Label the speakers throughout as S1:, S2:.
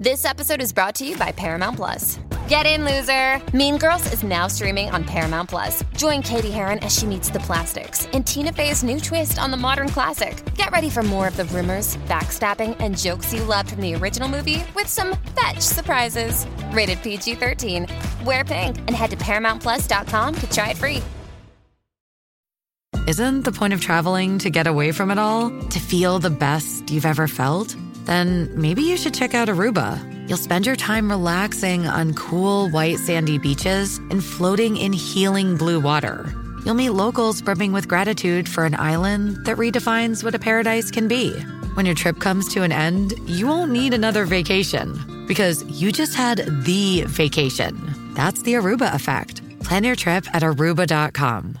S1: This episode is brought to you by Paramount Plus. Get in, loser! Mean Girls is now streaming on Paramount Plus. Join Cady Heron as she meets the plastics in Tina Fey's new twist on the modern classic. Get ready for more of the rumors, backstabbing, and jokes you loved from the original movie with some fetch surprises. Rated PG 13. Wear pink and head to ParamountPlus.com to try it free.
S2: Isn't the point of traveling to get away from it all? To feel the best you've ever felt? Then maybe you should check out Aruba. You'll spend your time relaxing on cool, white, sandy beaches and floating in healing blue water. You'll meet locals brimming with gratitude for an island that redefines what a paradise can be. When your trip comes to an end, you won't need another vacation because you just had the vacation. That's the Aruba effect. Plan your trip at aruba.com.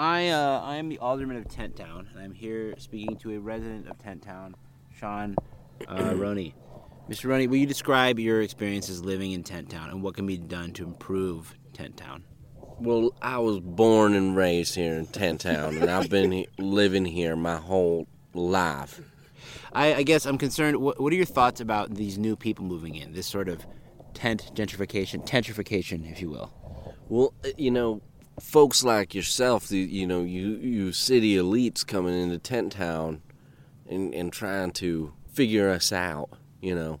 S3: I uh, I am the alderman of Tent Town, and I'm here speaking to a resident of Tent Town, Sean uh, Roney. Mr. Roney, will you describe your experiences living in Tent Town and what can be done to improve Tent Town?
S4: Well, I was born and raised here in Tent Town, and I've been he- living here my whole life.
S3: I, I guess I'm concerned. What, what are your thoughts about these new people moving in? This sort of tent gentrification, gentrification, if you will.
S4: Well, uh, you know, folks like yourself, the, you know, you you city elites coming into Tent Town and, and trying to figure us out. You know,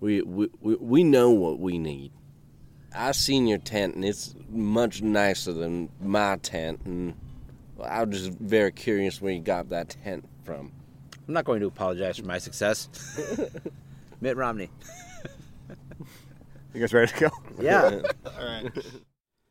S4: we, we we we know what we need. I've seen your tent, and it's much nicer than my tent, and I was just very curious where you got that tent from.
S3: I'm not going to apologize for my success. Mitt Romney.
S5: You guys ready to go?
S3: Yeah.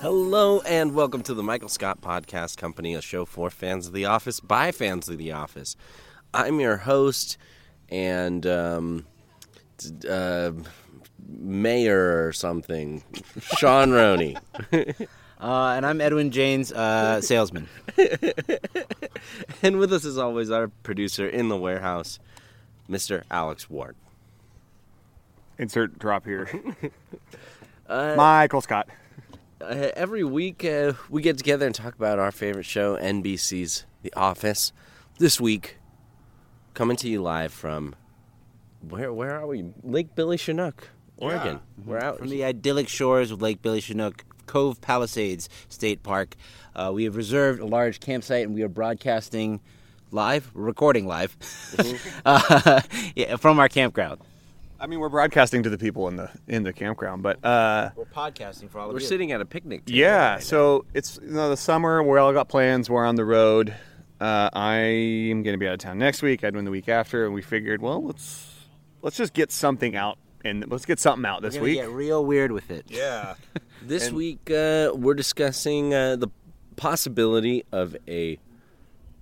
S4: Hello and welcome to the Michael Scott Podcast Company, a show for fans of The Office by fans of The Office. I'm your host and um, uh, mayor or something, Sean Roney.
S3: Uh, and I'm Edwin James, uh, salesman.
S4: and with us, as always, our producer in the warehouse, Mr. Alex Ward.
S5: Insert drop here.
S4: Uh,
S5: Michael Scott.
S4: Uh, every week uh, we get together and talk about our favorite show, NBC's The Office. This week, coming to you live from where? Where are we? Lake Billy Chinook, Oregon. We're out
S3: From the idyllic shores of Lake Billy Chinook, Cove Palisades State Park, uh, we have reserved a large campsite and we are broadcasting live, recording live, uh, yeah, from our campground.
S5: I mean, we're broadcasting to the people in the in the campground, but uh,
S3: We're podcasting for all of
S4: We're
S3: you.
S4: sitting at a picnic. table
S5: yeah.
S4: right
S5: So it's you know the summer. We all got plans. We're on the road. Uh, I am going to be out of town next week. Edwin the week after, and we figured, well, let's let's just get something out and let's get something out this
S3: We're
S5: week.
S3: get real weird with it.
S5: Yeah.
S4: now. This week uh, we're discussing uh, the possibility of a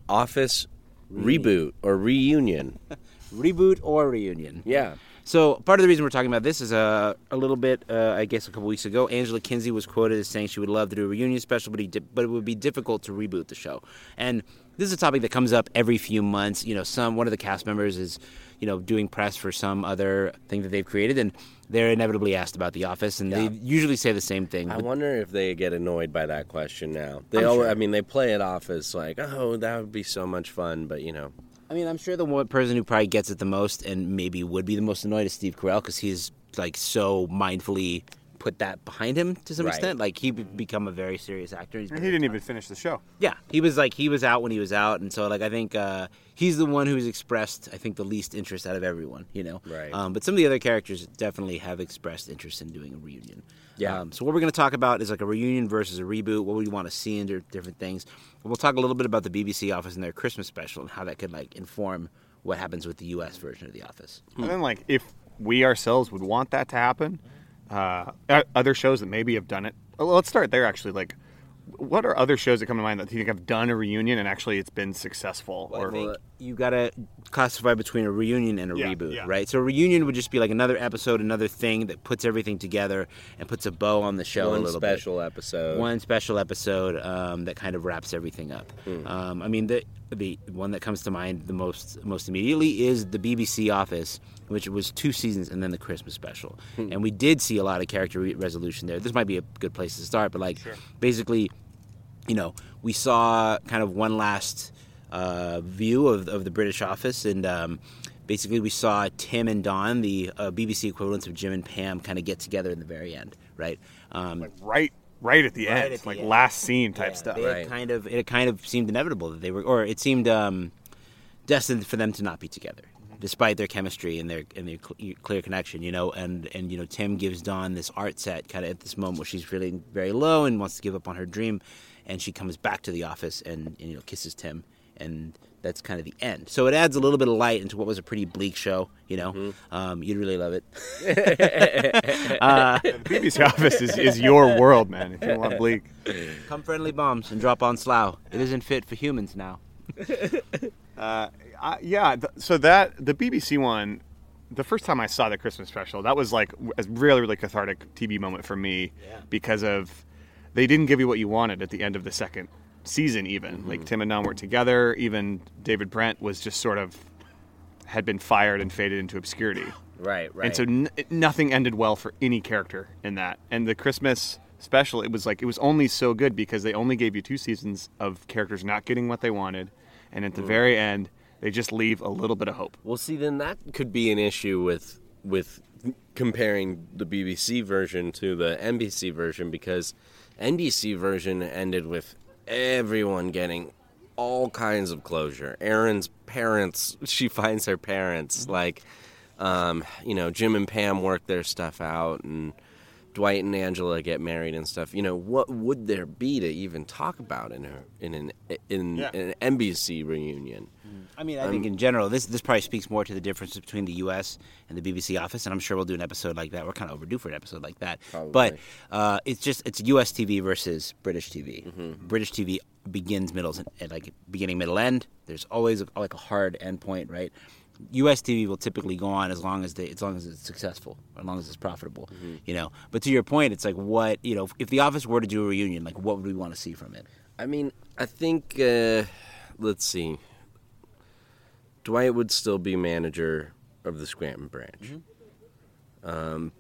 S4: Office reboot or reunion.
S3: Reboot or reunion.
S4: Yeah.
S3: So part of the reason we're talking about this is uh, a little bit, uh, I guess, a couple weeks ago, Angela Kinsey was quoted as saying she would love to do a reunion special, but, he di- but it would be difficult to reboot the show. And this is a topic that comes up every few months. You know, some one of the cast members is, you know, doing press for some other thing that they've created, and they're inevitably asked about The Office, and they usually say the same thing.
S4: I
S3: But-
S4: wonder if they get annoyed by that question now. They,
S3: I'm sure.
S4: I mean, they play it off as like, "Oh, that would be so much fun," but you know,
S3: I mean, I'm sure the one person who probably gets it the most and maybe would be the most annoyed is Steve Carell because he's like so mindfully put that behind him to some
S4: Right.
S3: extent. Like he be- become a very serious actor. He's
S5: And he didn't even finish the show.
S3: yeah, he was like he was out when he was out, and so like I think uh, he's the one who's expressed I think the least interest out of everyone, you know.
S4: Right.
S3: Um, but some of the other characters definitely have expressed interest in doing a reunion.
S4: Yeah.
S3: Um, so what we're going to talk about is like a reunion versus a reboot. What we want to see in different things. We'll talk a little bit about the BBC Office and their Christmas special and how that could like inform what happens with the U.S. version of The Office.
S5: And then, like, if we ourselves would want that to happen, uh, other shows that maybe have done it. Well, let's start there. Actually, like, what are other shows that come to mind that you think have done a reunion and actually it's been successful?
S3: I
S5: or
S3: think you got to classify between a reunion and a
S5: Yeah,
S3: reboot,
S5: yeah.
S3: right? So a reunion would just be like another episode, another thing that puts everything together and puts a bow on the show a
S4: One
S3: little
S4: special
S3: bit.
S4: episode.
S3: One special episode um, that kind of wraps everything up.
S4: Hmm.
S3: Um, I mean, the the one that comes to mind the most most immediately is the BBC Office, which was two seasons and then the Christmas special.
S4: Hmm.
S3: And we did see a lot of character re- resolution there. This might be a good place to start, but like basically you know, we saw kind of one last uh, view of, of the British office, and um, basically we saw Tim and Dawn, the uh, BBC equivalents of Jim and Pam, kind of get together in the very end, right? Um,
S5: right, right at the
S3: Right
S5: end,
S3: at the
S5: like
S3: end.
S5: last scene type
S3: yeah,
S5: stuff.
S3: They
S4: Right.
S3: kind of it kind of seemed inevitable that they were, or it seemed um, destined for them to not be together, despite their chemistry and their and their cl- clear connection. You know, and and you know, Tim gives Dawn this art set kind of at this moment where she's feeling very low and wants to give up on her dream, and she comes back to the office and, and you know kisses Tim, and that's kind of the end. So it adds a little bit of light into what was a pretty bleak show. You know, um, you'd really love it. uh,
S5: The BBC office is, is your world, man. If you want bleak,
S3: come friendly bombs and drop on Slough. It isn't fit for humans now.
S5: uh, Yeah. Th- so that the BBC one, the first time I saw the Christmas special, that was like a really really cathartic TV moment for me because of they didn't give you what you wanted at the end of the second season. Even mm-hmm. like Tim and Dawn weren't together. Even David Brent was just sort of had been fired and faded into obscurity.
S4: right, right.
S5: And so n- nothing ended well for any character in that. And the Christmas special, it was like it was only so good because they only gave you two seasons of characters not getting what they wanted, and at the mm. very end, they just leave a little bit of hope.
S4: Well, see, then that could be an issue with with comparing the BBC version to the NBC version because NBC version ended with everyone getting all kinds of closure. Erin's parents, she finds her parents, like, um, you know, Jim and Pam work their stuff out, and Dwight and Angela get married and stuff. You know, what would there be to even talk about in her in an in,
S5: Yeah.
S4: an NBC reunion?
S3: I mean, I think in general, this this probably speaks more to the difference between the U.S. and the BBC office, and I'm sure we'll do an episode like that. We're kind of overdue for an episode like that,
S4: Probably.
S3: but uh, it's just it's U.S. TV versus British TV. British TV begins, middles, and, and like beginning, middle, end. There's always a, like a hard end point, right? U.S. TV will typically go on as long as they, as long as it's successful, as long as it's profitable, you know. But to your point, it's like what you know, if The Office were to do a reunion, like what would we want to see from it?
S4: I mean, I think uh, let's see. Dwight would still be manager of the Scranton branch. Um,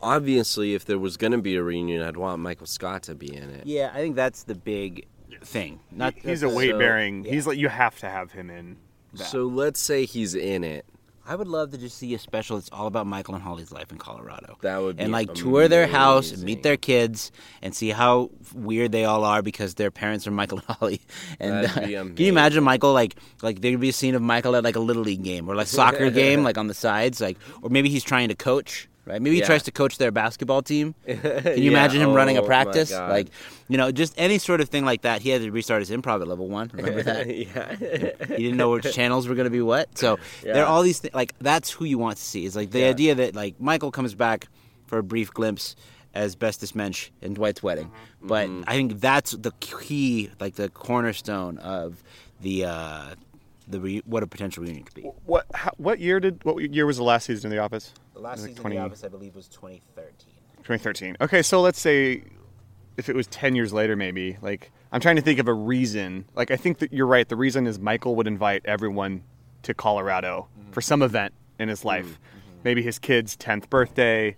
S4: obviously, if there was going to be a reunion, I'd want Michael Scott to be in it.
S3: Yeah, I think that's the big thing. Not
S5: He's a weight bearing.
S3: yeah.
S5: He's like you have to have him in. That.
S4: So let's say he's in it.
S3: I would love to just see a special that's all about Michael and Holly's life in Colorado.
S4: That would be and
S3: like tour their house and meet their kids and see how weird they all are because their parents are Michael and Holly. And uh, can you imagine Michael like like there'd be a scene of Michael at like a little league game or like soccer game like on the sides like or maybe he's trying to coach. Right? Maybe he
S4: Yeah.
S3: tries to coach their basketball team. Can you
S4: Yeah,
S3: imagine him running a
S4: oh
S3: practice? Like, you know, just any sort of thing like that. He had to restart his improv at level one. Remember that?
S4: yeah.
S3: he didn't know which channels were going to be what. So there are all these things. Like that's who you want to see. Is like the
S4: Yeah.
S3: idea that like Michael comes back for a brief glimpse as bestest mensch in Dwight's wedding, but
S4: Mm-hmm.
S3: I think that's the key, like the cornerstone of the uh, the re- what a potential reunion could be.
S5: what how, what year did what year was the last season of The Office?
S3: The last
S5: Like
S3: season
S5: 20
S3: of The Office, I believe, was 2013.
S5: 2013. Okay, so let's say if it was 10 years later, maybe. Like, I'm trying to think of a reason. Like, I think that you're right. The reason is Michael would invite everyone to Colorado mm-hmm. for some event in his life. Mm-hmm. Mm-hmm. Maybe his kid's 10th birthday,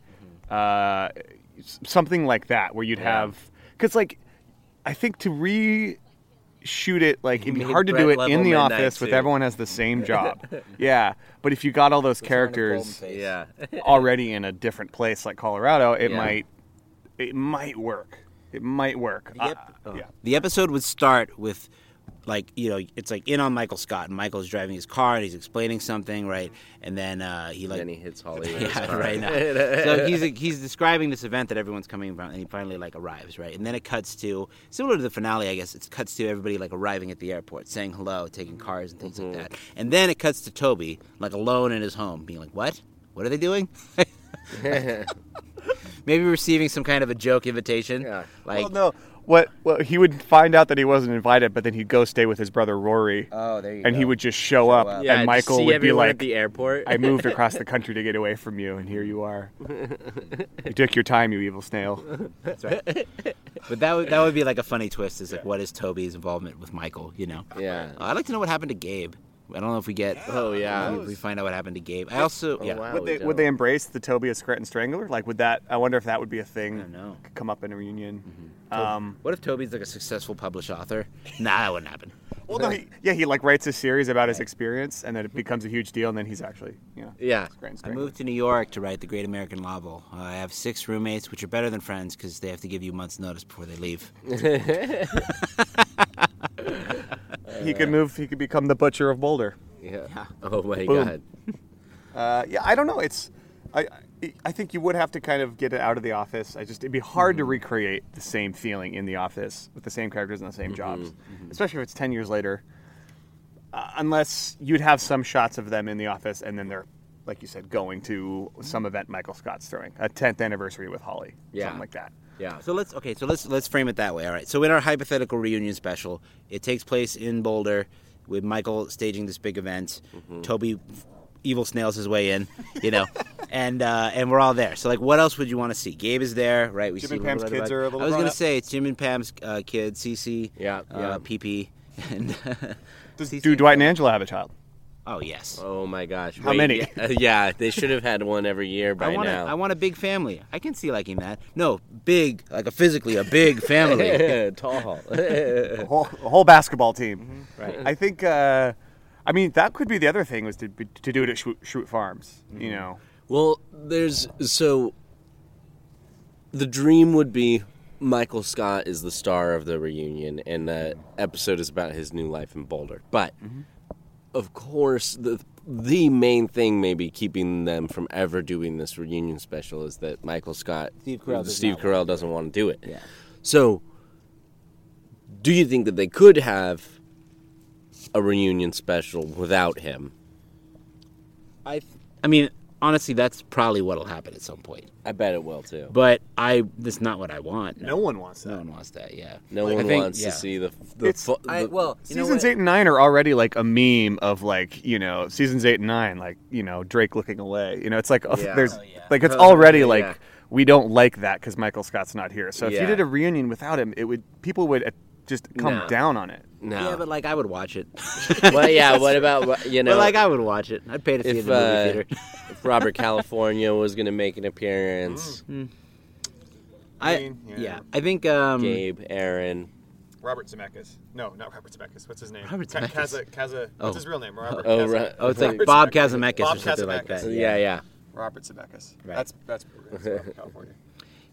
S5: uh, something like that, where you'd have. Because, like, I think to re shoot it like it'd be hard to do it in the office with everyone has the same job yeah but if you got all those characters
S4: Yeah.
S5: already in a different place like Colorado, it
S4: Yeah.
S5: might it might work. It might work.
S3: Yep.
S5: Uh, yeah.
S3: The episode would start with like you know it's like in on Michael Scott and Michael's driving his car and he's explaining something right? And then uh, he like
S4: then he hits Holly.
S3: yeah right now. so he's he's describing this event that everyone's coming from and he finally like arrives right? And then it cuts to similar to the finale I guess it cuts to everybody like arriving at the airport saying hello taking cars and things like that. And then it cuts to Toby like alone in his home being like what? What are they doing maybe receiving some kind of a joke invitation
S4: Yeah.
S3: like
S5: well, no. What? Well, he would find out that he wasn't invited, but then he'd go stay with his brother Rory,
S3: oh there you go.
S5: and
S3: go
S5: he would just show, up,
S3: up.
S4: Yeah,
S5: and Michael would be like,
S4: at the airport.
S5: "I moved across the country to get away from you, and here you are. you took your time, you evil snail."
S3: That's right. but that would that would be like a funny twist. Is like, what is Toby's involvement with Michael? You know.
S4: Yeah.
S3: Uh, I'd like to know what happened to Gabe. I don't know if we get.
S4: Oh, yeah.
S3: We, we find out what happened to Gabe. I also.
S4: Oh,
S3: yeah.
S4: wow.
S5: Would they,
S4: don't.
S5: would they embrace the Tobias Scranton Strangler? Like, would that? I wonder if that would be a thing.
S3: I don't know.
S5: Could come up in a reunion.
S4: Mm-hmm.
S5: Um,
S3: What if Toby's like a successful published author? Nah, that wouldn't happen.
S5: well, no, he, yeah, he like writes a series about his experience, and then it becomes a huge deal, and then he's actually, you know,
S4: Yeah.
S5: Scranton
S3: I moved to New York to write the Great American Novel. Uh, I have six roommates, which are better than friends because they have to give you a month's notice before they leave.
S5: he could move. He could become the butcher of Boulder.
S4: Yeah. Oh my
S5: Boom.
S4: god.
S5: Uh, yeah, I don't know. It's, I, I- think you would have to kind of get it out of the office. I just it'd be hard to recreate the same feeling in the office with the same characters and the same jobs, especially if it's ten years later. Uh, unless you'd have some shots of them in the office, and then they're, like you said, going to some event Michael Scott's throwing a tenth anniversary with Holly,
S4: Yeah.
S5: something like that.
S4: Yeah.
S3: So let's okay. So let's let's frame it that way. All right. So in our hypothetical reunion special, it takes place in Boulder, with Michael staging this big event. Toby, evil snails his way in, you know, and uh, and we're all there. So like, what else would you want to see? Gabe is there, right? We
S5: Jim
S3: see
S5: and Pam's kids
S3: about-
S5: are a little
S3: I was gonna
S5: up.
S3: say it's Jim and Pam's uh, kids, Cece,
S4: Yeah,
S3: uh,
S4: yeah.
S3: PP, and
S5: Does, do Dwight and Angela have a child?
S3: Oh yes.
S4: Oh my gosh.
S5: How
S4: Wait,
S5: many?
S4: Yeah, yeah, they should have had one every year by
S3: I want, a,
S4: now.
S3: I want a big family. I can see liking that. No, big, like a physically a big family.
S4: Tall.
S5: a whole, a whole basketball team. Mm-hmm.
S3: Right.
S5: I think. Uh, I mean, that could be the other thing was to to do it at Schrute, Schrute Farms. You mm-hmm. know,
S4: Well, there's so the dream would be Michael Scott is the star of the reunion, and the episode is about his new life in Boulder. But mm-hmm. Of course, the the main thing maybe keeping them from ever doing this reunion special is that Michael Scott,
S3: Steve Carell does
S4: Steve
S3: not
S4: Carell doesn't want to do it.
S3: Yeah.
S4: So, do you think that they could have a reunion special without him?
S3: I, th- I mean, honestly, that's probably what'll happen at some point.
S4: I bet it will too.
S3: But I, that's not what I want.
S5: no one wants that.
S3: no one wants that. Yeah.
S4: No
S3: Like, I
S4: one
S3: think-
S4: wants
S3: yeah.
S4: to see the the,
S5: It's-
S4: fu-
S3: I,
S4: the-
S3: well, you know
S5: Seasons
S3: what?
S5: eight and nine are already like a meme of like you know seasons eight and nine like you know Drake looking away. You know, it's like oh,
S4: Yeah.
S5: there's
S3: Oh, yeah.
S5: like it's oh, already like we don't like that because Michael Scott's not here. So if you
S4: Yeah.
S5: did a reunion without him, it would people would just come
S4: No.
S5: down on it.
S4: no.
S3: Yeah, but like I would watch it.
S4: well, yeah. What about you know?
S3: but like I would watch it. I'd pay to see it
S4: if,
S3: in the movie
S4: uh,
S3: theater.
S4: if Robert California was going to make an appearance,
S3: I,
S5: mean,
S3: yeah.
S5: yeah.
S3: I think um,
S4: Gabe, Erin,
S5: Robert Zemeckis. No, not Robert Zemeckis. What's his name?
S3: Robert Zemeckis.
S5: Kaza, Kaza,
S3: Oh.
S5: what's his real name? Robert.
S4: Oh,
S5: Kaza-
S4: right.
S3: Oh, it's like
S5: Robert
S3: Bob
S5: Zemeckis.
S3: Kazimekis
S5: Bob
S3: or something like
S5: Kazimekis.
S3: that.
S4: yeah, yeah.
S5: Robert Zemeckis.
S3: Right.
S5: That's that's, that's Robert California.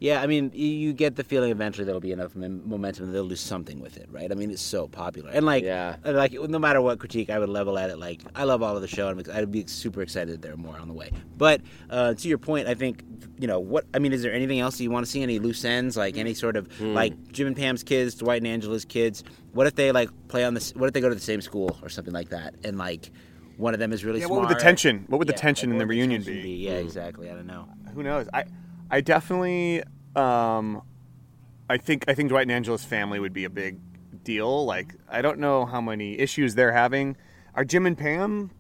S3: Yeah, I mean, you, you get the feeling eventually there'll be enough momentum that they'll do something with it, right? I mean, it's so popular, and like,
S4: Yeah.
S3: uh, like no matter what critique I would level at it, like I love all of the show, and I'm ex- I'd be super excited that there are more on the way. But uh, to your point, I think you know what I mean. Is there anything else you want to see? Any loose ends, like any sort of
S4: Hmm.
S3: like Jim and Pam's kids, Dwight and Angela's kids? What if they like play on this? What if they go to the same school or something like that, and like one of them is really
S5: Yeah,
S3: smart?
S5: what would the tension? What would the tension
S3: like,
S5: in the
S3: what would
S5: reunion
S3: tension
S5: be?
S3: Yeah, exactly. I don't know.
S5: Who knows? I I definitely um I think I think Dwight and Angela's family would be a big deal. Like I don't know how many issues they're having. Are Jim and Pam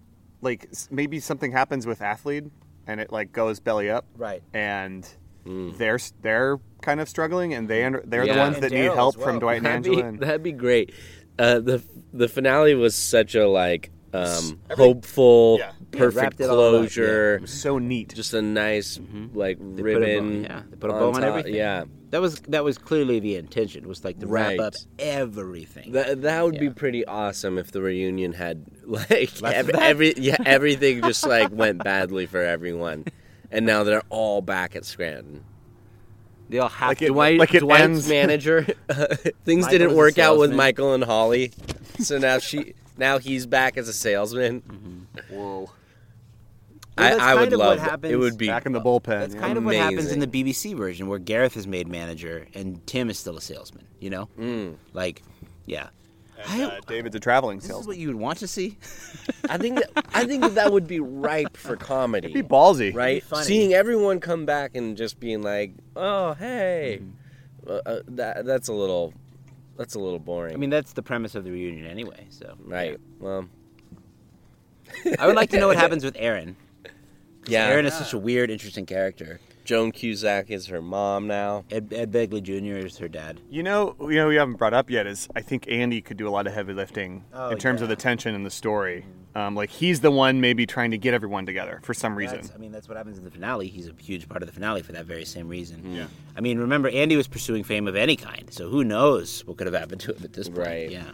S5: like maybe something happens with athlete and it like goes belly up
S3: Right.
S5: and they're they're kind of struggling and they under- they're the
S4: Yeah.
S5: ones that
S3: And
S5: need help
S3: as
S5: from. Dwight and
S4: That'd
S5: Angela.
S4: be,
S5: and,
S4: that'd be great. Uh, the the finale was such a like um, hopeful,
S5: Yeah.
S3: Yeah,
S4: perfect
S3: wrapped it all
S4: closure.
S5: so neat.
S4: Just a nice like
S3: They put bow-
S4: ribbon.
S3: yeah, they put a bow on
S4: top.
S3: everything.
S4: Yeah,
S3: That was that was clearly the intention. Was like to wrap up everything.
S4: that that would be pretty awesome if the reunion had like
S3: Less
S4: ev-
S3: of that?
S4: every yeah everything just like went badly for everyone, and now they're all back at Scranton.
S3: They all have
S5: Like
S3: to.
S5: it-
S4: Dwight,
S5: like it
S4: Dwight's
S5: ends-
S4: manager. things
S3: Michael
S4: didn't work out with. Michael and Holly, so now she now he's back as a salesman.
S5: Whoa.
S4: I,
S3: that's
S4: I would
S3: kind of what
S4: love. It would be
S5: Back in the bullpen.
S3: That's
S5: yeah.
S3: kind of what happens in the BBC version, where Gareth is made manager and Tim is still a salesman. You know,
S4: Mm.
S3: like, yeah.
S5: And, uh, David's a traveling
S3: This is
S5: salesman.
S3: what you would want to see.
S4: I think that I think that, that would be ripe for comedy.
S5: It'd be ballsy.
S4: right?
S3: funny.
S4: Seeing everyone come back and just being like, "Oh, hey,"
S3: Mm-hmm.
S4: uh, uh, that that's a little that's a little boring.
S3: I mean, that's the premise of the reunion anyway. So,
S4: right? Well,
S3: I would like to know what happens with Erin.
S4: Yeah.
S3: Erin is such a weird, interesting character.
S4: Joan Cusack is her mom now.
S3: Ed, Ed Begley Jr. is her dad.
S5: You know, you know, we haven't brought up yet is I think Andy could do a lot of heavy lifting
S3: Oh,
S5: in terms of
S3: yeah.
S5: the tension in the story. Um, like he's the one maybe trying to get everyone together for some reason.
S3: That's, I mean, that's what happens in the finale. He's a huge part of the finale for that very same reason.
S5: Yeah.
S3: I mean, remember, Andy was pursuing fame of any kind, so who knows what could have happened to him at this point.
S4: Right.
S3: Yeah.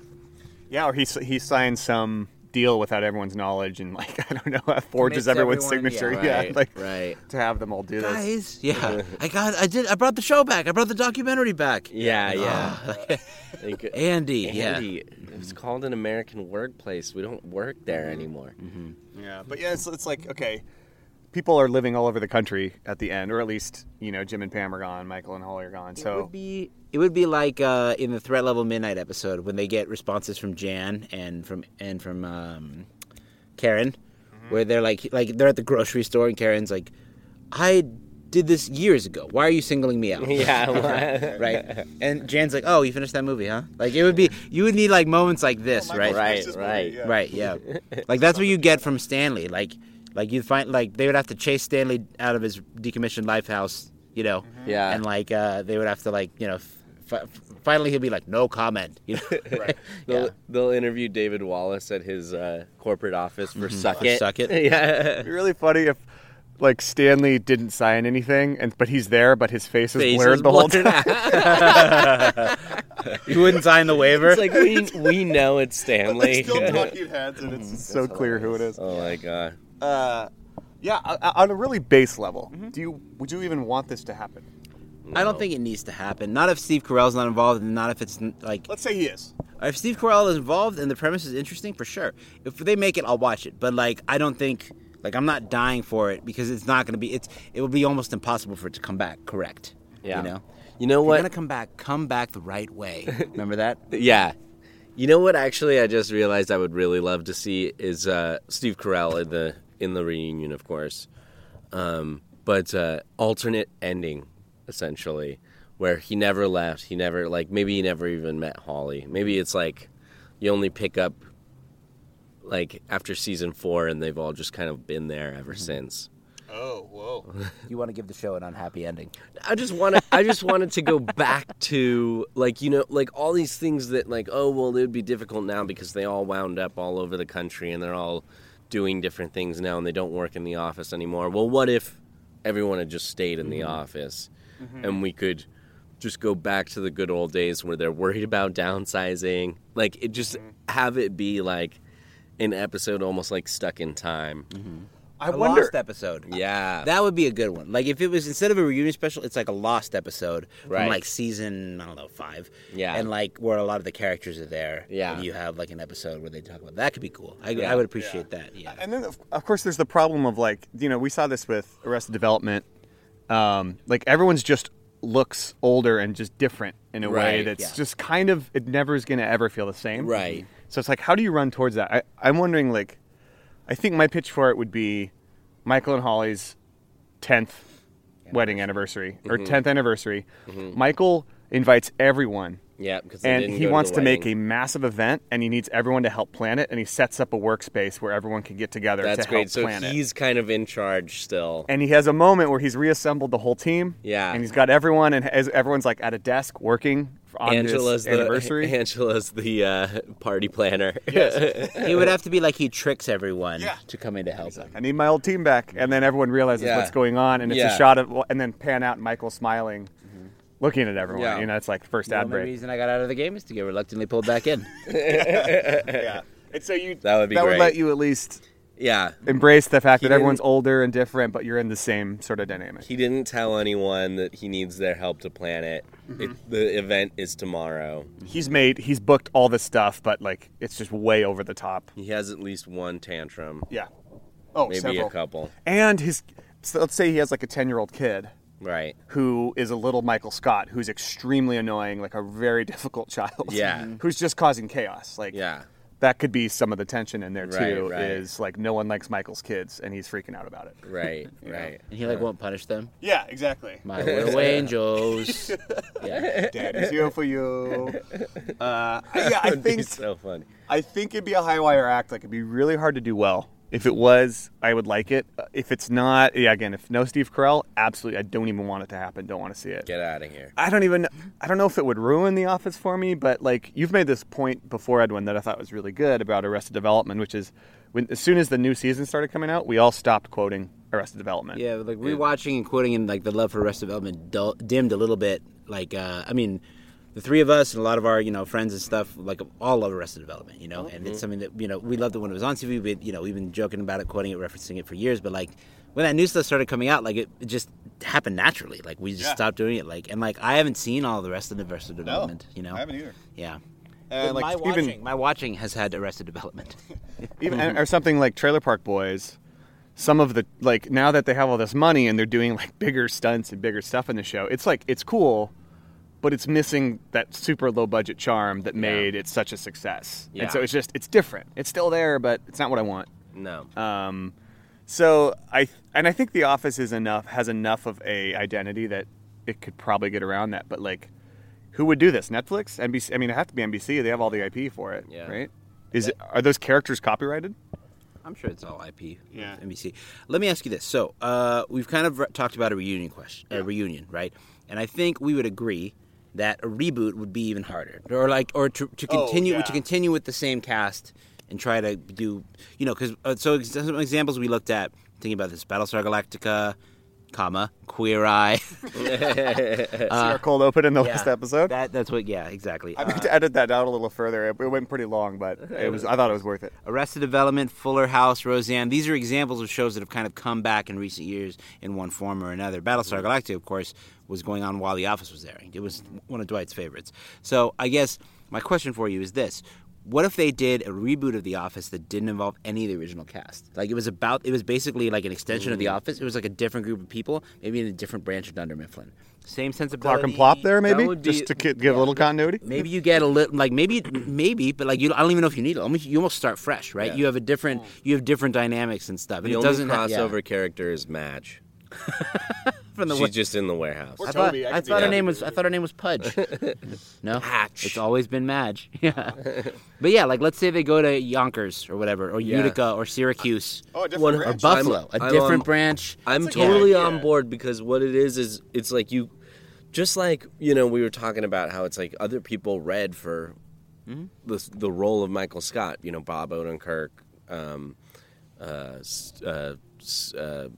S5: Yeah, or he s- he signed some deal without everyone's knowledge and like I don't know, forges everyone's
S3: everyone-
S5: signature.
S3: yeah,
S5: Yeah,
S4: right,
S5: like
S4: right.
S5: to have them all do this.
S3: Guys, yeah, I got, I did, I brought the show back. I brought the documentary back.
S4: Yeah, yeah.
S3: Ah,
S4: Like,
S3: Andy,
S4: Andy, it's called an American workplace. We don't work there anymore.
S5: Yeah, but yeah, it's, it's like okay, people are living all over the country at the end, or at least you know Jim and Pam are gone, Michael and Holly are gone.
S3: It
S5: So
S3: would be it would be like uh, in the Threat Level Midnight episode when they get responses from Jan and from and from um, Karen, where they're like like they're at the grocery store and Karen's like, I did this years ago. Why are you singling me out?
S4: Yeah,
S3: right. And Jan's like, oh, you finished that movie, huh? Like it would be you would need like moments like this, right?
S4: Right, right.
S3: Right, yeah. like that's what you get from Stanley. Like like you'd find like they would have to chase Stanley out of his decommissioned lifehouse, you know.
S4: Yeah.
S3: And like uh they would have to like, you know, f- f- finally he'll be like no comment, you know. right.
S4: They'll,
S3: Yeah.
S4: they'll interview David Wallace at his uh, corporate office for Suck
S3: For
S4: It.
S3: Suck It.
S4: yeah.
S5: It'd be really funny if like Stanley didn't sign anything, and but he's there, but his face is
S4: Face
S5: blurred
S4: is
S5: the whole
S4: blurred
S5: time.
S3: You wouldn't sign the waiver.
S4: It's like we we know it's Stanley.
S5: still talking heads, and it's so clear who it is.
S4: oh my god.
S5: Uh, yeah, o- o- on a really base level,
S3: Mm-hmm.
S5: do you would you even want this to happen?
S3: I don't think it needs to happen. Not if Steve Carell's not involved, and not if it's like
S5: Let's say he is.
S3: if Steve Carell is involved and the premise is interesting, for sure. If they make it, I'll watch it. But like, I don't think like I'm not dying for it because it's not going to be. It's it will be almost impossible for it to come back correct.
S4: Yeah.
S3: You know.
S4: You know
S3: If
S4: what?
S3: You're gonna come back. Come back the right way. Remember that?
S4: Yeah. You know what? Actually, I just realized I would really love to see is uh, Steve Carell in the in the reunion, of course, um, but uh, alternate ending, essentially, where he never left. He never like maybe he never even met Holly. Maybe it's like you only pick up like after season four, and they've all just kind of been there ever mm-hmm. since.
S5: Oh, whoa.
S3: You want to give the show an unhappy ending.
S4: I just want to. I just wanted to go back to like you know like all these things that like oh well it would be difficult now because they all wound up all over the country and they're all doing different things now and they don't work in the office anymore. Well, what if everyone had just stayed in the mm-hmm. office and we could just go back to the good old days where they're worried about downsizing? Like it just mm-hmm. have it be like an episode almost like stuck in time. Mm-hmm.
S5: I
S3: a
S5: wonder.
S3: lost episode.
S4: Yeah.
S3: That would be a good one. Like if it was instead of a reunion special, it's like a lost episode
S4: Right.
S3: from like season I don't know five.
S4: Yeah.
S3: and like where a lot of the characters are there.
S4: Yeah.
S3: and you have like an episode where they talk about that. Could be cool. I,
S4: Yeah.
S3: I would appreciate that. Yeah,
S5: And then, of, of course, there's the problem of like, you know, we saw this with Arrested Development. Um, like everyone's just looks older and just different in a way that's
S3: yeah.
S5: just kind of it never is going to ever feel the same.
S4: Right.
S5: So it's like, how do you run towards that? I, I'm wondering, like, I think my pitch for it would be Michael and Holly's 10th wedding anniversary or 10th anniversary. Michael invites everyone
S4: Yeah, because they
S5: and
S4: didn't
S5: he
S4: go to
S5: wants
S4: the
S5: to make a massive event and he needs everyone to help plan it and he sets up a workspace where everyone can get together
S4: That's
S5: to
S4: great.
S5: help
S4: So
S5: plan it
S4: he's kind of in charge still.
S5: and he has a moment where he's reassembled the whole team
S4: Yeah.
S5: and he's got everyone and everyone's like at a desk working on
S4: Angela's
S5: his anniversary
S4: the Angela's the uh, party planner.
S3: he would have to be like he tricks everyone
S5: Yeah.
S3: to come in to help him.
S5: I need my old team back and then everyone realizes
S4: Yeah.
S5: what's going on and it's
S4: Yeah.
S5: a shot of and then pan out Michael smiling looking at everyone
S4: Yeah.
S5: you know it's like the first
S3: The
S5: ad
S3: only
S5: break
S3: reason I got out of the game is to get reluctantly pulled back in.
S5: yeah and so you
S4: That would be
S5: that
S4: great.
S5: would let you at least
S4: Yeah.
S5: embrace the fact
S4: He
S5: that everyone's older and different, but you're in the same sort of dynamic.
S4: He didn't tell anyone that he needs their help to plan it.
S5: Mm-hmm.
S4: it the event is tomorrow.
S5: He's made, he's booked all this stuff, but like it's just way over the top.
S4: He has at least one tantrum,
S5: Yeah. Oh,
S4: maybe
S5: several.
S4: a couple.
S5: And his, so let's say he has like a ten year old kid
S4: Right.
S5: who is a little Michael Scott, who's extremely annoying, like a very difficult child.
S4: Yeah.
S5: Who's just causing chaos. Like
S4: Yeah.
S5: that could be some of the tension in there too.
S4: right.
S5: Is like no one likes Michael's kids, and he's freaking out about it.
S4: Right. Right.
S3: And he like won't punish them.
S5: Yeah, exactly.
S3: My little angels. Yeah.
S5: Daddy's here for you. Uh, yeah, I think
S4: He's so funny.
S5: I think it'd be a high wire act. Like it'd be really hard to do well. If it was, I would like it. Uh, If it's not, yeah, again, if no Steve Carell, absolutely, I don't even want it to happen. Don't want to see it.
S4: Get out of here.
S5: I don't even. I don't know if it would ruin The Office for me, but like you've made this point before, Edwin, that I thought was really good about Arrested Development, which is when as soon as the new season started coming out, we all stopped quoting Arrested Development.
S3: Yeah, like rewatching and quoting and like the love for Arrested Development dimmed a little bit. Like, uh, I mean, the three of us and a lot of our you know friends and stuff like all love Arrested Development. You know, oh, and it's something that you know we loved it when it was on TV. We you know we've been joking about it, quoting it, referencing it for years. But like when that new stuff started coming out, like it, it just happened naturally. Like we just
S5: Yeah.
S3: stopped doing it. Like and like I haven't seen all the rest of the Arrested Development. no, you know,
S5: either.
S3: yeah.
S5: Uh,
S3: and,
S5: like,
S3: my
S5: even-
S3: watching, my watching has had Arrested Development.
S5: even or something like Trailer Park Boys. Some of the like now that they have all this money and they're doing like bigger stunts and bigger stuff in the show, it's like it's cool, but it's missing that super low budget charm that made it such a success.
S4: Yeah.
S5: And so it's just it's different. It's still there, but it's not what I want.
S4: No.
S5: Um, so I and I think The Office is enough has enough of a identity that it could probably get around that. But like, who would do this? Netflix, NBC. I mean, it have to be NBC. They have all the IP for it,
S4: Yeah.
S5: right? Is it are those characters copyrighted?
S3: I'm sure it's all IP.
S5: Yeah.
S3: NBC. Let me ask you this. So uh, we've kind of re- talked about a reunion question, a reunion, right? And I think we would agree that a reboot would be even harder, or like, or to, to
S5: Oh,
S3: continue
S5: yeah.
S3: to continue with the same cast and try to do, you know, because uh, so ex- some examples we looked at thinking about this: Battlestar Galactica, comma Queer Eye.
S5: See our cold open in the last episode.
S3: That, that's what. Yeah, exactly.
S5: I meant
S3: Uh,
S5: to edit that out a little further. It, it went pretty long, but it was. I thought it was worth it.
S3: Arrested Development, Fuller House, Roseanne. These are examples of shows that have kind of come back in recent years in one form or another. Battlestar Galactica, of course, was going on while The Office was airing. It was one of Dwight's favorites. So I guess my question for you is this. What if they did a reboot of The Office that didn't involve any of the original cast? Like it was about, it was basically like an extension of The mm. Office. It was like a different group of people, maybe in a different branch of Dunder Mifflin. Same sensibility.
S5: Clark and Plop there, maybe,
S3: be-
S5: just to ki- give a little continuity.
S3: Maybe you get a little like maybe maybe, but like you, I don't even know if you need it. Almost, you almost start fresh, right? You have a different you have different dynamics and stuff. And
S4: The
S3: it
S4: only
S3: doesn't have- yeah.
S4: crossover character is Madge.
S3: from the
S4: She's
S3: wa-
S4: just in the warehouse.
S3: I thought,
S5: Toby, I
S3: I
S5: could see
S3: thought her
S5: that.
S3: name was I thought her name was Pudge. no,
S4: Hatch.
S3: It's always been Madge. Yeah, but yeah, like let's say they go to Yonkers or whatever, or
S4: Yeah.
S3: Utica or Syracuse
S5: Oh, a different
S4: One-
S3: or
S5: branch.
S3: Buffalo,
S4: I'm-
S3: a
S4: I'm
S3: different
S4: on-
S3: branch.
S4: I'm
S3: It's like-
S4: totally
S5: yeah,
S4: on
S5: yeah.
S4: board because what it is is it's like you, just like you know we were talking about how it's like other people read for
S3: Mm-hmm.
S4: the the role of Michael Scott. You know Bob Odenkirk, um, uh, s- uh, s- uh,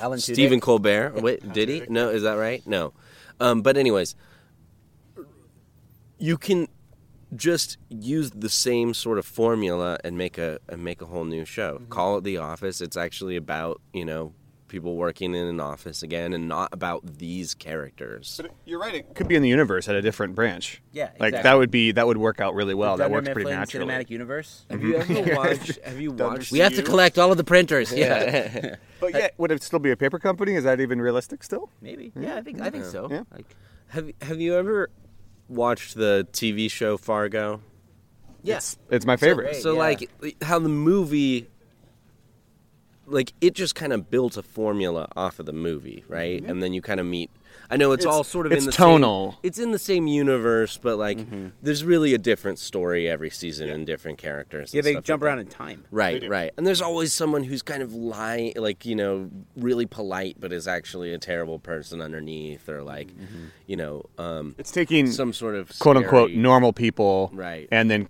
S3: Alan Tudyk.
S4: Stephen Colbert. Wait, did he? No, is that right? No. Um, but anyways, you can just use the same sort of formula and make a and make a whole new show. Call it The Office. It's actually about you know people working in an office again, and not about these characters.
S5: But you're right. It could be in the universe at a different branch.
S3: Yeah,
S5: like that would be that would work out really well. That
S3: Dunder
S5: works pretty
S3: Mifflin
S5: naturally.
S3: Cinematic universe. Mm-hmm.
S4: Have you ever watched? Have you watched?
S3: We have to collect all of the printers. Yeah,
S5: But yeah, would it still be a paper company? Is that even realistic still?
S3: maybe. Yeah, I think I think so.
S5: Yeah.
S3: Like,
S4: Have Have you ever watched the TV show Fargo?
S3: yes.
S5: It's my favorite.
S3: great.
S4: So
S3: yeah.
S4: like how the movie like it just kind of built a formula off of the movie, right? Mm-hmm. And then you kind of meet I know it's,
S5: It's-
S4: all sort of
S5: it's
S4: in the
S5: tonal.
S4: Same, it's in the same universe, but like mm-hmm. there's really a different story every season and different characters.
S3: Yeah,
S4: and
S3: they
S4: stuff
S3: jump
S4: like
S3: around
S4: that.
S3: in time.
S4: Right, right. And there's always someone who's kind of lying, like, you know, really polite, but is actually a terrible person underneath, or like, mm-hmm. you know, um,
S5: It's taking
S4: some sort of
S5: quote unquote normal people,
S4: Right.
S5: and then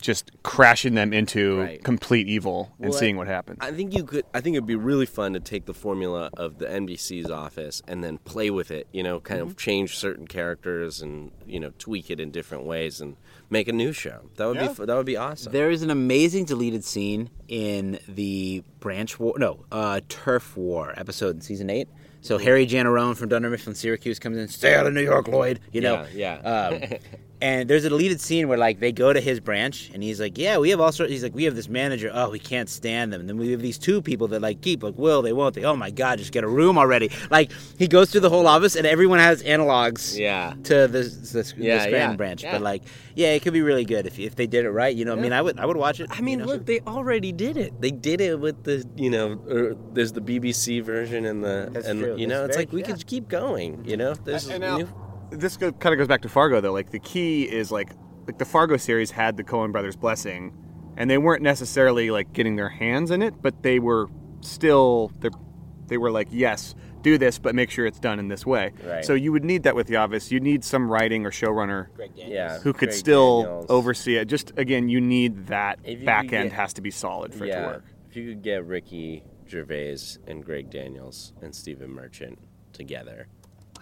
S5: just crashing them into
S4: Right.
S5: complete evil and
S4: Well, I-
S5: seeing what happens.
S4: I think you could. I think it'd be really fun to take the formula of the NBC's office and then play with it. You know, kind
S3: Mm-hmm.
S4: of change certain characters and you know tweak it in different ways and make a new show. That would be that would be awesome.
S3: There is an amazing deleted scene in the Branch War, no, uh, Turf War episode in season eight. So Harry Jannerone from Dunder Mifflin, Syracuse comes in, stay out of New York, Lloyd. You know,
S4: Yeah,
S3: Um, and there's a deleted scene where like they go to his branch, and he's like, "Yeah, we have all sorts." He's like, "We have this manager. Oh, we can't stand them." And then we have these two people that like keep like, "Will they? Won't they? Oh my God, just get a room already!" Like he goes through the whole office, and everyone has analogs.
S4: Yeah.
S3: To the the, the Scranton
S4: yeah,
S3: branch,
S4: yeah.
S3: but like, yeah, it could be really good if if they did it right. You know, I mean, I would I would watch it.
S4: I mean,
S3: you know?
S4: look, they already did it. They did it with the, you know, er, there's the BBC version and the,
S3: That's
S4: and
S3: true.
S4: you know,
S3: That's
S4: it's
S3: very-
S4: like we
S3: yeah.
S4: could keep going. You know, there's
S5: And now,
S4: new,
S5: this go, kind of goes back to Fargo though. Like the key is like like the Fargo series had the Coen brothers' blessing, and they weren't necessarily like getting their hands in it, but they were still they they were like yes. Do this, but make sure it's done in this way.
S4: Right.
S5: So you would need that with The Office. You need some writing or showrunner
S4: yeah,
S5: who could
S4: Greg
S5: still
S4: Daniels.
S5: oversee it. Just again, you need that
S4: you
S5: back end
S4: get-
S5: has to be solid for it to work.
S4: if you could get Ricky Gervais and Greg Daniels and Stephen Merchant together.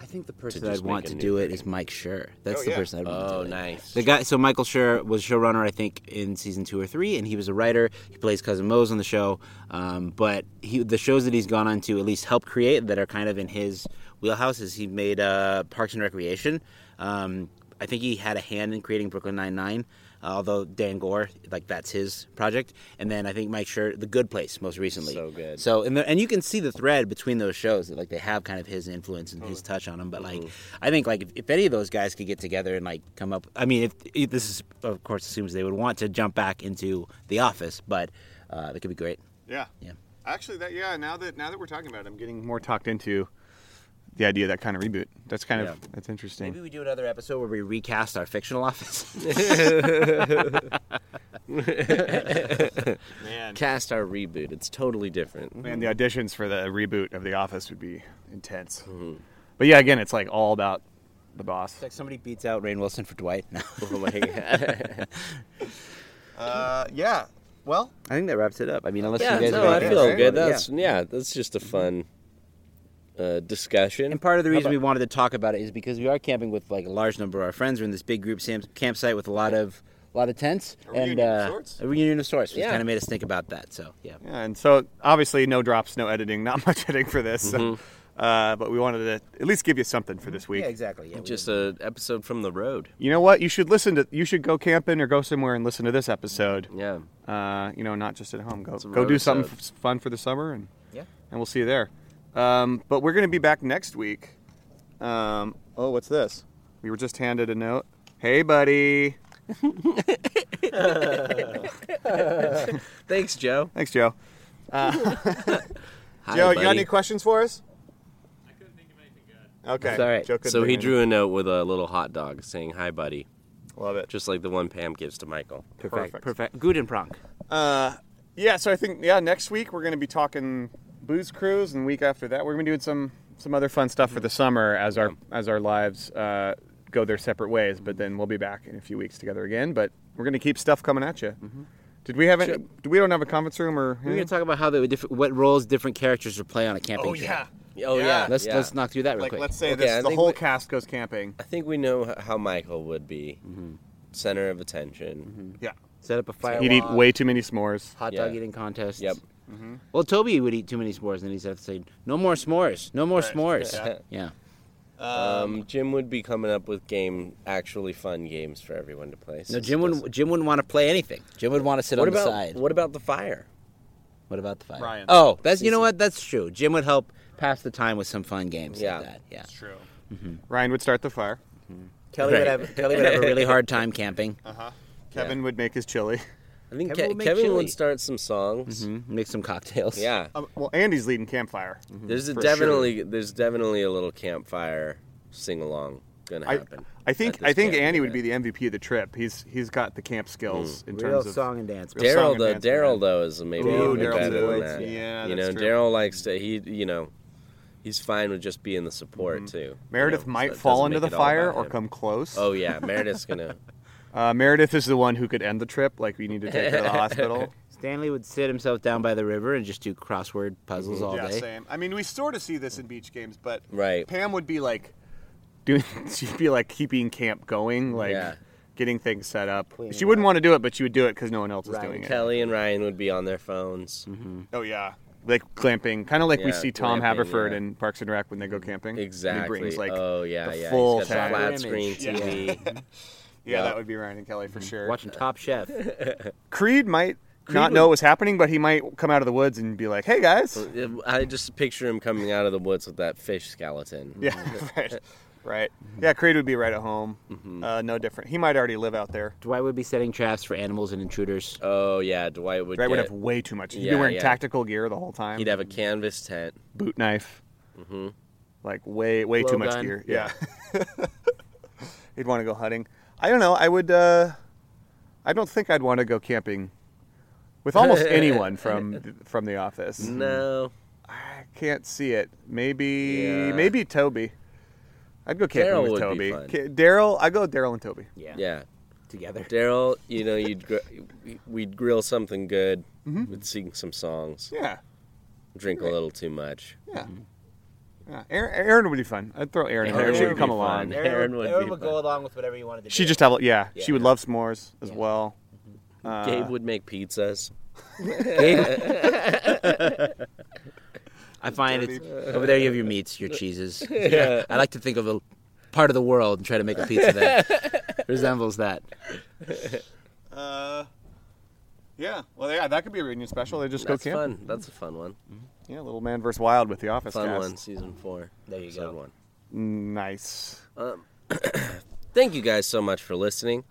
S3: I think the person
S4: just
S3: I'd want to do it
S4: thing.
S3: is Mike Schur. That's
S5: Oh,
S3: the
S5: yeah.
S3: person I'd want to
S4: Oh,
S3: do it.
S4: Oh, nice.
S3: The guy, so Michael Schur was showrunner, I think, in season two or three, and he was a writer. He plays cousin Mose on the show, um, but he, the shows that he's gone on to at least help create that are kind of in his wheelhouse is he made uh, Parks and Recreation. Um, I think he had a hand in creating Brooklyn Nine Nine, although Dan Goor, like that's his project. And then I think Mike Schur, The Good Place, most recently.
S4: So good.
S3: So and the, and you can see the thread between those shows that like they have kind of his influence and his touch on them. But like I think like if, if any of those guys could get together and like come up, I mean, if, if this is of course assumes they would want to jump back into the office, but uh, it could be great.
S5: Yeah.
S3: Yeah.
S5: Actually, that yeah. Now that now that we're talking about it, I'm getting more talked into the idea of that kind of reboot. That's kind
S4: Yeah.
S5: of that's interesting.
S3: Maybe we do another episode where we recast our fictional office.
S5: Man,
S4: Cast our reboot. It's totally different.
S5: man, the auditions for the reboot of The Office would be intense. But yeah, again, it's like all about the boss.
S3: like somebody beats out Rainn Wilson for Dwight. No.
S4: Oh my god.
S5: Uh, yeah. Well,
S3: I think that wraps it up. I mean, unless
S4: yeah,
S3: you guys
S4: no,
S3: have
S4: I feel good. That's yeah. that's just a fun uh, discussion.
S3: And part of the reason
S4: about-
S3: we wanted to talk about it is because we are camping with like a large number of our friends. We're in this big group sam- campsite with a lot of a lot of tents and
S5: reunion of
S3: uh,
S5: sorts.
S3: a reunion of sorts, which
S4: Yeah.
S3: kind of made us think about that. So yeah,
S5: yeah, and so obviously no drops, no editing, not much editing for this. So, uh, but we wanted to at least give you something for this week.
S3: yeah, exactly. Yeah,
S4: just an episode from the road.
S5: You know what? You should listen to. You should go camping or go somewhere and listen to this episode.
S4: Yeah.
S5: Uh, you know, not just at home. Go go do something f- fun for the summer, and
S3: Yeah.
S5: and we'll see you there. Um, but we're going to be back next week. Um, oh, what's this? We were just handed a note. Hey, buddy.
S4: Thanks, Joe.
S5: Thanks, Joe.
S4: Hi,
S5: Joe, you got any questions for us? I couldn't think of anything good. Okay.
S3: That's all right.
S5: Joe couldn't
S4: So
S5: think
S4: he
S5: of
S4: drew a note with a little hot dog saying "Hi, buddy,"
S5: Love it.
S4: just like the one Pam gives to Michael.
S3: perfect,
S5: perfect.
S3: perfect, good and pronk.
S5: Uh, yeah. So I think yeah, next week we're going to be talking booze cruise, and week after that we're going to be doing some some other fun stuff for the summer as our as our lives uh, go their separate ways. But then we'll be back in a few weeks together again. But we're going to keep stuff coming at you. Did we have any? Do we don't have a conference room or?
S3: We're gonna talk about how the different what roles different characters would play on a camping
S5: Oh
S3: trip.
S5: yeah.
S4: Oh yeah,
S5: Yeah.
S3: Let's
S4: yeah.
S3: let's knock through that real
S5: Like
S3: quick.
S5: let's say
S4: Okay, I
S5: this, the
S4: think
S5: whole
S4: we-
S5: cast goes camping.
S4: I think we know h- how Michael would be
S3: Mm-hmm.
S4: center of attention.
S5: Yeah.
S3: Set up a fire.
S5: He'd eat way too many s'mores.
S3: hot dog
S4: Yeah.
S3: eating contest.
S4: Yep. Mm-hmm.
S3: Well, Toby would eat too many s'mores, and then he'd have to say, "No more s'mores, no more s'mores."
S5: Yeah.
S3: yeah.
S4: Um, um, Jim would be coming up with game, actually fun games for everyone to play.
S3: No, Jim wouldn't. Jim wouldn't want to play anything. Jim would want to sit
S4: doesn't-
S3: on
S4: What
S3: the
S4: about
S3: side.
S4: what about the fire?
S3: What about the fire?
S5: Ryan.
S3: Oh, that's you know what? That's true. Jim would help pass the time with some fun games
S4: Yeah.
S3: like that. Yeah.
S5: That's true. Mm-hmm. Ryan would start the fire.
S3: Kelly would have Kelly would have a really hard time camping. Uh-huh.
S5: Kevin would make his chili.
S4: I think
S3: Kevin
S4: Ke-
S3: would
S4: Kevin would start some songs.
S3: Mhm. Make some cocktails.
S4: Yeah,
S5: Um, well, Andy's leading campfire.
S4: there's a
S5: For
S4: definitely there's definitely a little campfire sing along gonna happen.
S5: I think I think
S4: camp
S5: Andy would be the MVP of the trip. He's he's got the camp skills in
S3: Real
S5: terms of
S3: song and dance.
S5: Song
S4: Daryl
S5: and
S4: though.
S5: dance
S4: Daryl though is maybe
S5: Ooh,
S4: even better than that.
S5: Yeah,
S4: you know. Daryl likes to. He you know, he's fine with just being the support too.
S5: Mm-hmm. Meredith
S4: know,
S5: might
S4: so
S5: fall into the
S4: make it all
S5: fire or
S4: him.
S5: come close.
S4: Oh yeah, Meredith's gonna
S5: Uh, Meredith is the one who could end the trip. Like we need to take her to the hospital.
S3: Stanley would sit himself down by the river and just do crossword puzzles all
S5: yeah,
S3: day.
S5: same. I mean, we sort of see this in beach games, but
S4: Right.
S5: Pam would be like doing. She'd be like keeping camp going, like
S4: Yeah.
S5: getting things set up. she wouldn't want to do it, but she would do it because no one else is
S4: Ryan,
S5: doing it.
S4: Kelly and Ryan would be on their phones.
S5: Oh yeah, like clamping, kind of like we
S4: Yeah,
S5: see Tom
S4: glamping,
S5: Haverford
S4: yeah.
S5: in Parks and Rec when they go camping. And he
S4: Exactly.
S5: brings like
S4: oh yeah,
S5: the
S4: yeah.
S5: full
S4: He's got the
S5: tag.
S4: flat
S3: Image.
S4: screen
S3: Yeah.
S4: TV.
S5: yeah, that would be Ryan and Kelly for sure.
S3: Watching Top Chef.
S5: Creed might not know what was happening, but he might come out of the woods and be like, "Hey guys."
S4: I just picture him coming out of the woods with that fish skeleton.
S5: Yeah, right. Right. Yeah, Creed would be right at home.
S4: Mm-hmm.
S5: Uh, no different. He might already live out there.
S3: Dwight would be setting traps for animals and intruders.
S4: Oh yeah, Dwight would
S5: Dwight would
S4: get.
S5: have way too much. He'd be
S4: Yeah,
S5: wearing
S4: yeah.
S5: tactical gear the whole time.
S4: He'd have a canvas tent.
S5: boot knife. Mm-hmm. Like way, way too much
S3: Blowgun.
S5: gear. Yeah. He'd want to go hunting. I don't know. I would. Uh, I don't think I'd want to go camping with almost anyone from from the office.
S4: No,
S5: I can't see it. Maybe,
S4: Yeah.
S5: maybe Toby. I'd go camping
S4: Darryl
S5: with Toby.
S4: be fun.
S5: Ca- Darryl, I go Darryl and Toby.
S3: Yeah.
S4: yeah.
S3: Together.
S4: Darryl, you know, you'd gr- we'd grill something good. We'd sing some songs.
S5: Mm-hmm. Yeah,
S4: Drink a little too much.
S5: yeah. Yeah, Erin, Erin would be fun. I'd throw Erin in there.
S4: Erin
S5: She
S4: would
S5: could come
S4: be
S5: along.
S4: fun. Erin would be fun.
S3: along with whatever you wanted to do.
S5: She just have, yeah,
S3: Yeah.
S5: She would love s'mores as well. Uh,
S4: Gabe would make pizzas.
S3: I find it's over there. You have your meats, your cheeses. Yeah. I like to think of a part of the world and try to make a pizza that resembles that.
S5: Uh, yeah. Well, yeah, that could be a reunion special. They just
S4: That's
S5: go camping.
S4: fun. That's a fun one.
S5: Yeah, Little Man vs. Wild with the Office
S4: Fun
S5: cast.
S4: one. Season four.
S3: There you
S4: episode
S3: go.
S4: One.
S5: Nice.
S4: Thank you guys so much for listening.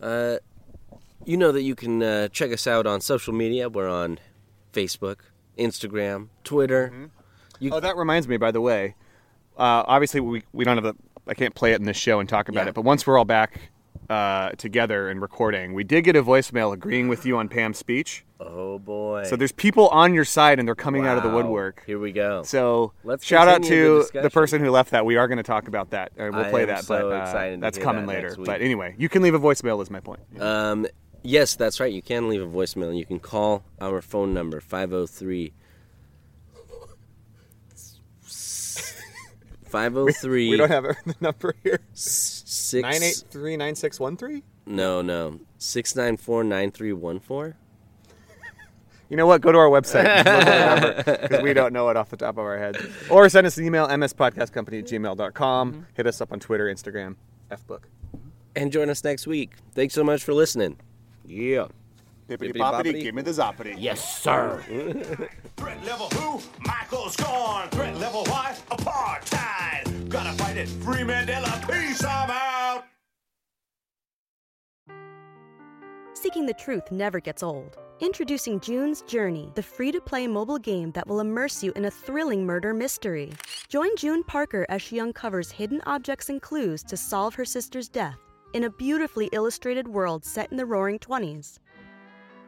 S4: Uh, you know that you can uh, check us out on social media. We're on Facebook, Instagram, Twitter. You-
S5: Oh, that reminds me. By the way, uh, obviously we we don't have the. I can't play it in this show and talk about
S4: Yeah.
S5: it. But once we're all back uh, together and recording, we did get a voicemail agreeing with you on Pam's speech.
S4: Oh boy!
S5: So there's people on your side and they're coming out of the woodwork.
S4: Here we go.
S5: So
S4: Let's
S5: shout out
S4: continue the
S5: to the, person who left that. We are going to talk about that. Uh, we'll
S4: I
S5: play that,
S4: so
S5: but uh,
S4: excited to
S5: that's coming
S4: that
S5: later. But anyway, you can leave a voicemail. Is my point.
S4: Um, yes, that's right. You can leave a voicemail. You can call our phone number 503 503
S5: we don't have the number here.
S4: Six
S5: Nine eight three nine six one three.
S4: No, no. six nine four nine three one four.
S5: You know what? Go to our website because we don't know it off the top of our heads. Or send us an email, mspodcastcompany at gmail.com.
S4: Mm-hmm.
S5: Hit us up on Twitter, Instagram, Fbook.
S4: And join us next week. Thanks so much for listening.
S3: Yeah.
S5: Pippity
S4: Bippity
S5: poppity,
S4: boppity.
S5: give me the zoppity.
S3: Yes, sir.
S6: Threat level who? Michael Scarn. Threat level why? Apartheid. Gotta fight it. Free Mandela. Peace. I'm out.
S7: Seeking the truth never gets old. Introducing June's Journey, the free to play mobile game that will immerse you in a thrilling murder mystery. Join June Parker as she uncovers hidden objects and clues to solve her sister's death in a beautifully illustrated world set in the roaring 20s.